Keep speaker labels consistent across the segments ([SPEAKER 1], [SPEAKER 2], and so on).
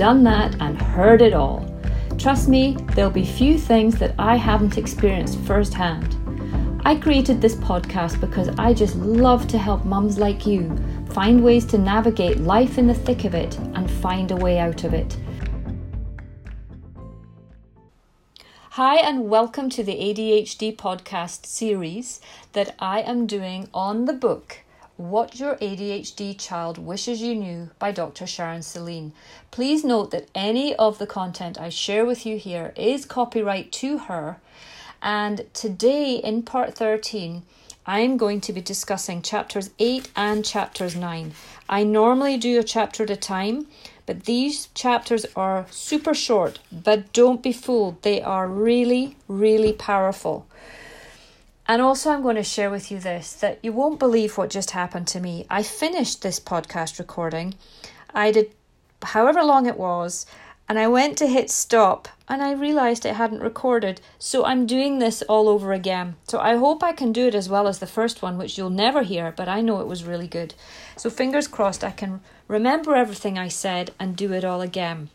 [SPEAKER 1] done that, and heard it all. Trust me, there'll be few things that I haven't experienced firsthand. I created this podcast because I just love to help mums like you find ways to navigate life in the thick of it and find a way out of it. Hi, and welcome to the ADHD podcast series that I am doing on the book what Your ADHD Child Wishes You Knew by Dr. Sharon Saline. Please note that any of the content I share with you here is copyright to her. And today, in part 13, I'm going to be discussing chapters 8 and chapters 9. I normally do a chapter at a time, but these chapters are super short. But don't be fooled, they are really, really powerful. And also, I'm going to share with you this that you won't believe what just happened to me. I finished this podcast recording. I did however long it was, and I went to hit stop and I realized it hadn't recorded. So I'm doing this all over again. So I hope I can do it as well as the first one, which you'll never hear, but I know it was really good. So fingers crossed I can remember everything I said and do it all again.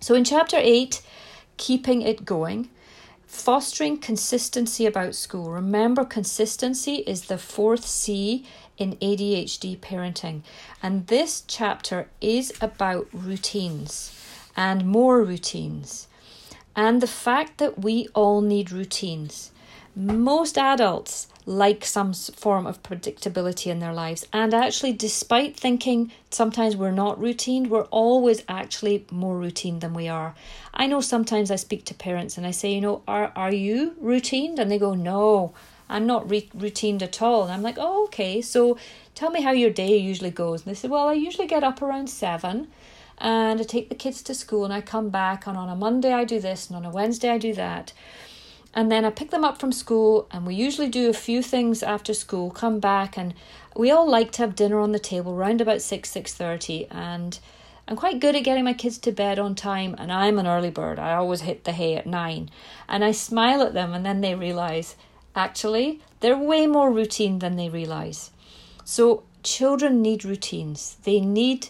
[SPEAKER 1] So in chapter 8, keeping it going. Fostering consistency about school. Remember, consistency is the fourth C in ADHD parenting. And this chapter is about routines and more routines. And the fact that we all need routines. Most adults like some form of predictability in their lives. And actually, despite thinking sometimes we're not routine, we're always actually more routine than we are. I know sometimes I speak to parents and I say, you know, are, are you routine? And they go, no, I'm not re- routined at all. And I'm like, oh, okay. So tell me how your day usually goes. And they say, well, I usually get up around seven and I take the kids to school and I come back. And on a Monday, I do this, and on a Wednesday, I do that and then I pick them up from school and we usually do a few things after school come back and we all like to have dinner on the table round about 6 6.30 and I'm quite good at getting my kids to bed on time and I'm an early bird. I always hit the hay at 9 and I smile at them and then they realize actually they're way more routine than they realize. So children need routines. They need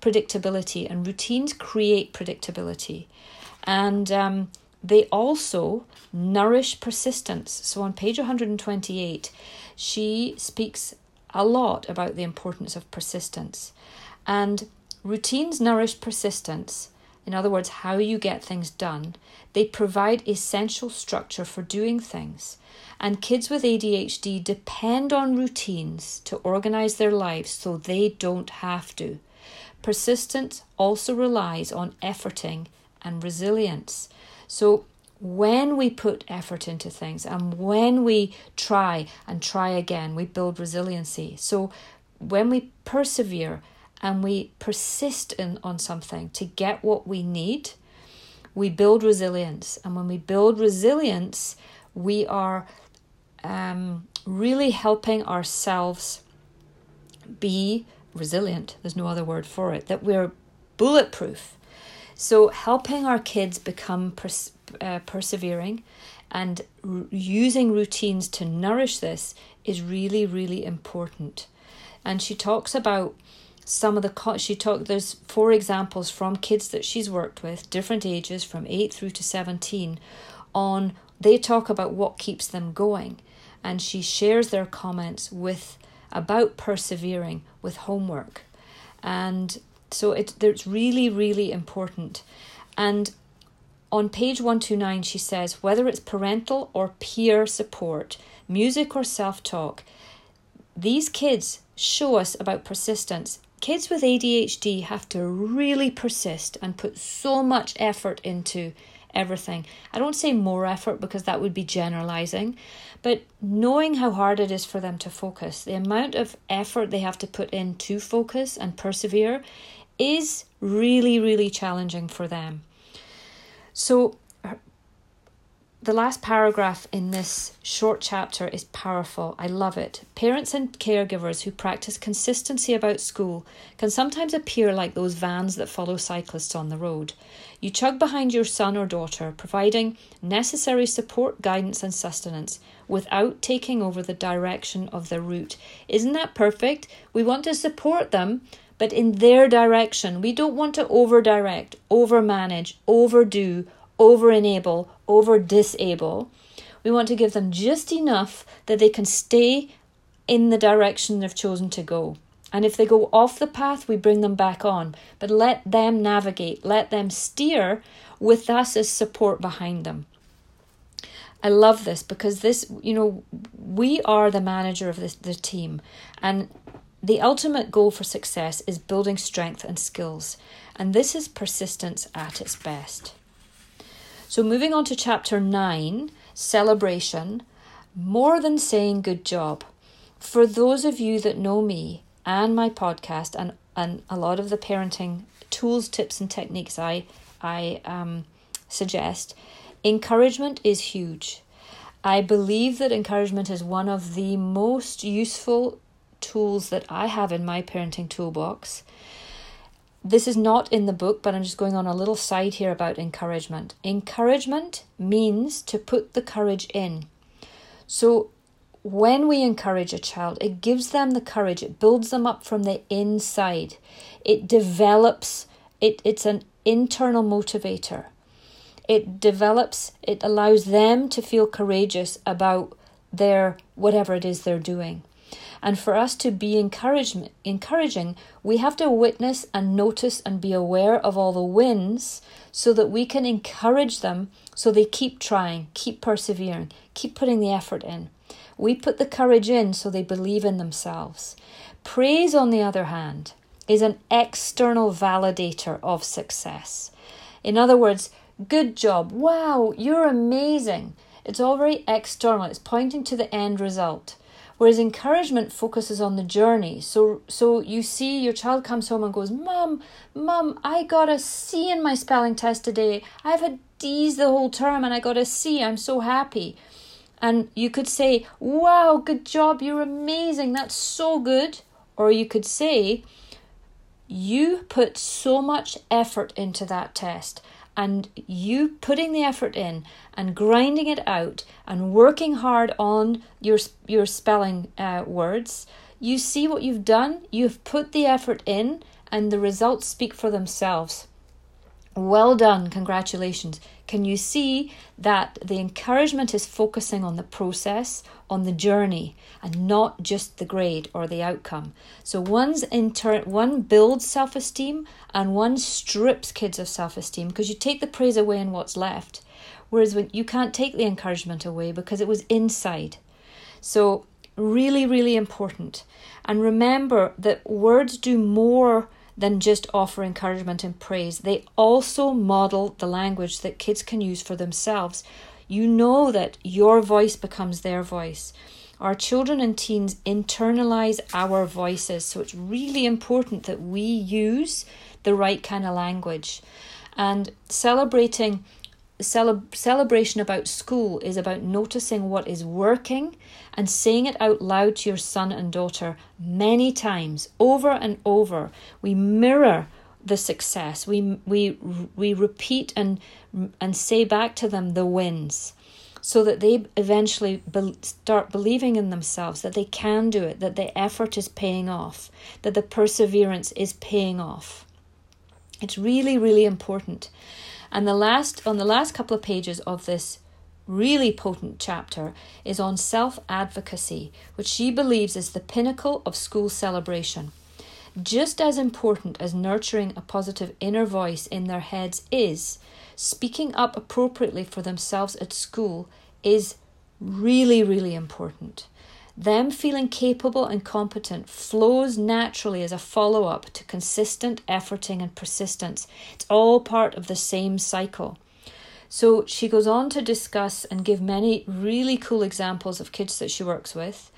[SPEAKER 1] predictability and routines create predictability. And um, they also nourish persistence. So on page 128, she speaks a lot about the importance of persistence. And routines nourish persistence. In other words, how you get things done. They provide essential structure for doing things. And kids with ADHD depend on routines to organize their lives so they don't have to. Persistence also relies on efforting and resilience. So when we put effort into things and when we try and try again, we build resiliency. So when we persevere and we persist in, on something to get what we need, we build resilience. And when we build resilience, we are um, really helping ourselves be resilient. There's no other word for it, that we're bulletproof. So, helping our kids become pers- uh, persevering and r- using routines to nourish this is really, really important. And she talks about some of the co- she talked there's four examples from kids that she's worked with different ages from 8 through to 17 on they talk about what keeps them going and she shares their comments with about persevering with homework and so it it's really really important and on page 129, she says whether it's parental or peer support, music or self talk, these kids show us about persistence. Kids with ADHD have to really persist and put so much effort into everything. I don't say more effort because that would be generalizing, but knowing how hard it is for them to focus, the amount of effort they have to put in to focus and persevere is really, really challenging for them. So, the last paragraph in this short chapter is powerful. I love it. Parents and caregivers who practice consistency about school can sometimes appear like those vans that follow cyclists on the road. You chug behind your son or daughter, providing necessary support, guidance, and sustenance without taking over the direction of their route. Isn't that perfect? We want to support them, but in their direction. We don't want to over direct, over manage, overdo, over enable, over disable. We want to give them just enough that they can stay in the direction they've chosen to go. And if they go off the path, we bring them back on. But let them navigate, let them steer with us as support behind them. I love this because this, you know, we are the manager of this, the team. And the ultimate goal for success is building strength and skills. And this is persistence at its best. So, moving on to chapter 9 celebration, more than saying good job. For those of you that know me and my podcast and, and a lot of the parenting tools, tips, and techniques I, I um, suggest, encouragement is huge. I believe that encouragement is one of the most useful tools that I have in my parenting toolbox. This is not in the book, but I'm just going on a little side here about encouragement. Encouragement means to put the courage in. So, when we encourage a child, it gives them the courage, it builds them up from the inside, it develops, it, it's an internal motivator. It develops, it allows them to feel courageous about their whatever it is they're doing. And for us to be encouragement, encouraging, we have to witness and notice and be aware of all the wins so that we can encourage them so they keep trying, keep persevering, keep putting the effort in. We put the courage in so they believe in themselves. Praise, on the other hand, is an external validator of success. In other words, good job, wow, you're amazing. It's all very external, it's pointing to the end result. Whereas encouragement focuses on the journey. So so you see your child comes home and goes, Mom, Mom, I got a C in my spelling test today. I've had D's the whole term and I got a C. I'm so happy. And you could say, Wow, good job, you're amazing, that's so good. Or you could say, You put so much effort into that test and you putting the effort in and grinding it out and working hard on your your spelling uh, words you see what you've done you've put the effort in and the results speak for themselves. Well done. Congratulations can you see that the encouragement is focusing on the process, on the journey, and not just the grade or the outcome? So one's inter- one builds self esteem and one strips kids of self esteem because you take the praise away and what's left. Whereas when you can't take the encouragement away because it was inside. So really, really important. And remember that words do more than just offer encouragement and praise. They also model the language that kids can use for themselves. You know that your voice becomes their voice. Our children and teens internalize our voices, so it's really important that we use the right kind of language. And celebrating celeb- celebration about school is about noticing what is working and saying it out loud to your son and daughter many times, over and over. We mirror the success. We we we repeat and and say back to them the wins, so that they eventually be, start believing in themselves that they can do it, that the effort is paying off, that the perseverance is paying off. It's really really important. And the last on the last couple of pages of this really potent chapter is on self advocacy, which she believes is the pinnacle of school celebration. Just as important as nurturing a positive inner voice in their heads is, speaking up appropriately for themselves at school is really, really important. Them feeling capable and competent flows naturally as a follow up to consistent efforting and persistence. It's all part of the same cycle. So she goes on to discuss and give many really cool examples of kids that she works with,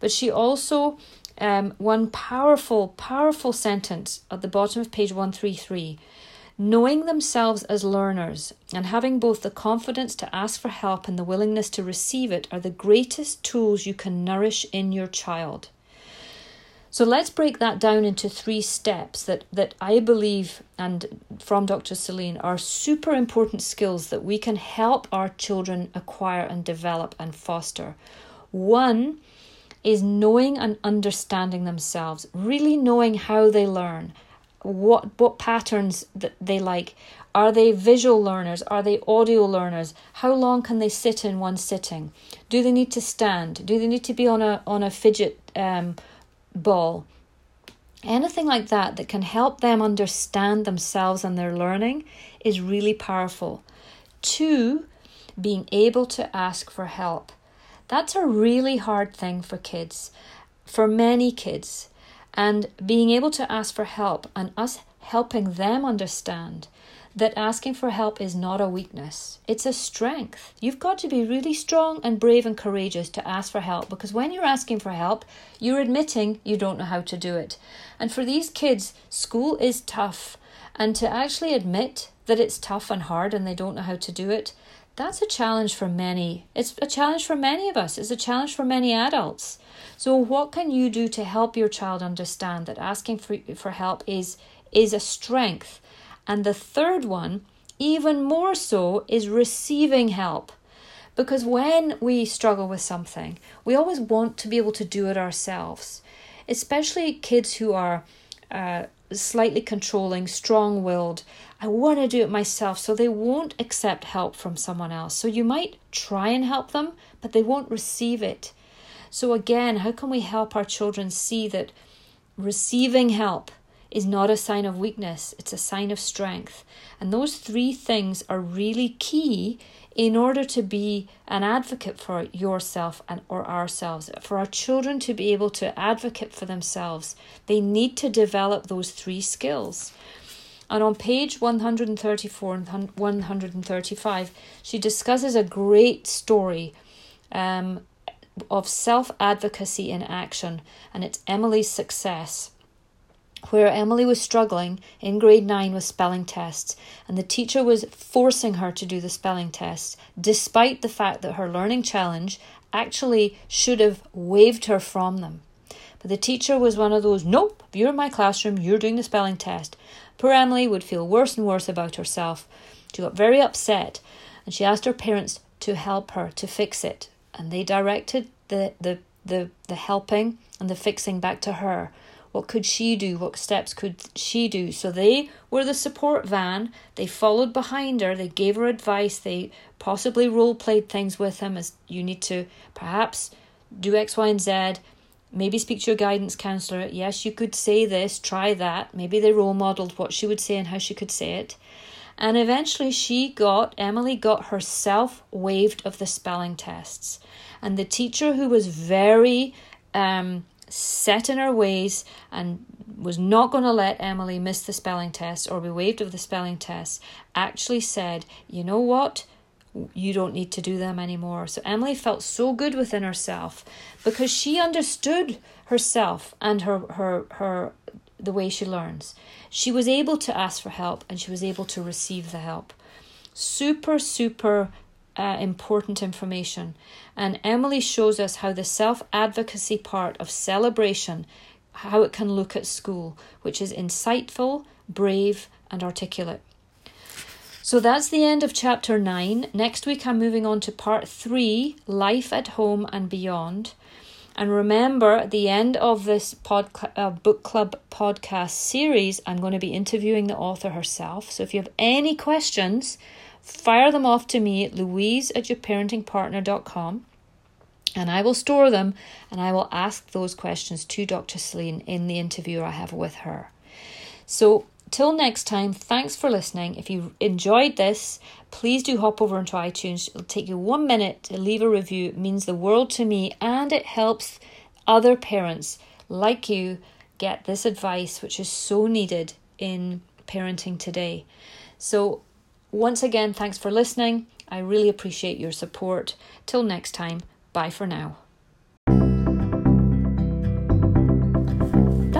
[SPEAKER 1] but she also um, one powerful, powerful sentence at the bottom of page 133 knowing themselves as learners and having both the confidence to ask for help and the willingness to receive it are the greatest tools you can nourish in your child. So let's break that down into three steps that, that I believe, and from Dr. Saline, are super important skills that we can help our children acquire and develop and foster. One is knowing and understanding themselves, really knowing how they learn, what what patterns that they like. Are they visual learners? Are they audio learners? How long can they sit in one sitting? Do they need to stand? Do they need to be on a on a fidget um, ball? Anything like that that can help them understand themselves and their learning is really powerful. Two, being able to ask for help. That's a really hard thing for kids, for many kids. And being able to ask for help and us helping them understand that asking for help is not a weakness, it's a strength. You've got to be really strong and brave and courageous to ask for help because when you're asking for help, you're admitting you don't know how to do it. And for these kids, school is tough. And to actually admit that it's tough and hard and they don't know how to do it, that's a challenge for many. It's a challenge for many of us. It's a challenge for many adults. So what can you do to help your child understand that asking for, for help is is a strength? And the third one, even more so, is receiving help. Because when we struggle with something, we always want to be able to do it ourselves, especially kids who are uh, slightly controlling, strong willed. I want to do it myself, so they won't accept help from someone else. So you might try and help them, but they won't receive it. So, again, how can we help our children see that receiving help is not a sign of weakness, it's a sign of strength? And those three things are really key in order to be an advocate for yourself and or ourselves for our children to be able to advocate for themselves they need to develop those three skills. And on page 134 and 135 she discusses a great story um, of self advocacy in action and it's emily's success where Emily was struggling in grade 9 with spelling tests, and the teacher was forcing her to do the spelling tests, despite the fact that her learning challenge actually should have waived her from them. But the teacher was one of those, nope, you're in my classroom, you're doing the spelling test. Poor Emily would feel worse and worse about herself. She got very upset, and she asked her parents to help her to fix it, and they directed the, the, the, the helping and the fixing back to her what could she do? What steps could she do? So they were the support van. They followed behind her. They gave her advice. They possibly role played things with him as you need to perhaps do X, Y, and Z. Maybe speak to your guidance counselor. Yes, you could say this, try that. Maybe they role modeled what she would say and how she could say it. And eventually she got, Emily got herself waived of the spelling tests. And the teacher, who was very um, set in her ways and was not going to let Emily miss the spelling test or be waived of the spelling test, actually said, You know what? You don't need to do them anymore. So Emily felt so good within herself because she understood herself and her her her the way she learns. She was able to ask for help and she was able to receive the help. Super, super uh, important information. And Emily shows us how the self advocacy part of celebration, how it can look at school, which is insightful, brave, and articulate. So that's the end of chapter 9. Next week, I'm moving on to part 3 Life at Home and Beyond. And remember, at the end of this pod, uh, book club podcast series, I'm going to be interviewing the author herself. So if you have any questions, fire them off to me at louise at yourparentingpartner.com and I will store them and I will ask those questions to Dr. Saline in the interview I have with her. So, till next time, thanks for listening. If you enjoyed this, please do hop over into iTunes. It'll take you one minute to leave a review. It means the world to me and it helps other parents like you get this advice, which is so needed in parenting today. So, once again, thanks for listening. I really appreciate your support. Till next time, bye for now.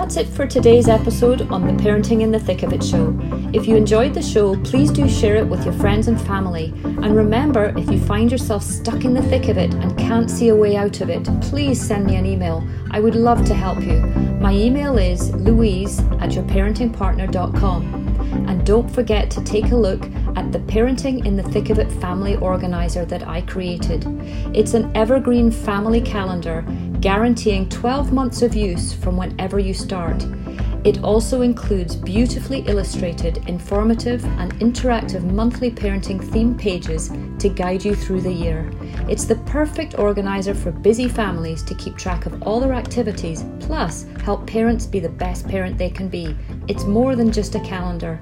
[SPEAKER 1] that's it for today's episode on the Parenting in the Thick of It show. If you enjoyed the show, please do share it with your friends and family. And remember, if you find yourself stuck in the thick of it and can't see a way out of it, please send me an email. I would love to help you. My email is louise at yourparentingpartner.com. And don't forget to take a look at the Parenting in the Thick of It family organizer that I created. It's an evergreen family calendar guaranteeing 12 months of use from whenever you start. It also includes beautifully illustrated, informative, and interactive monthly parenting theme pages to guide you through the year. It's the perfect organizer for busy families to keep track of all their activities, plus help parents be the best parent they can be. It's more than just a calendar.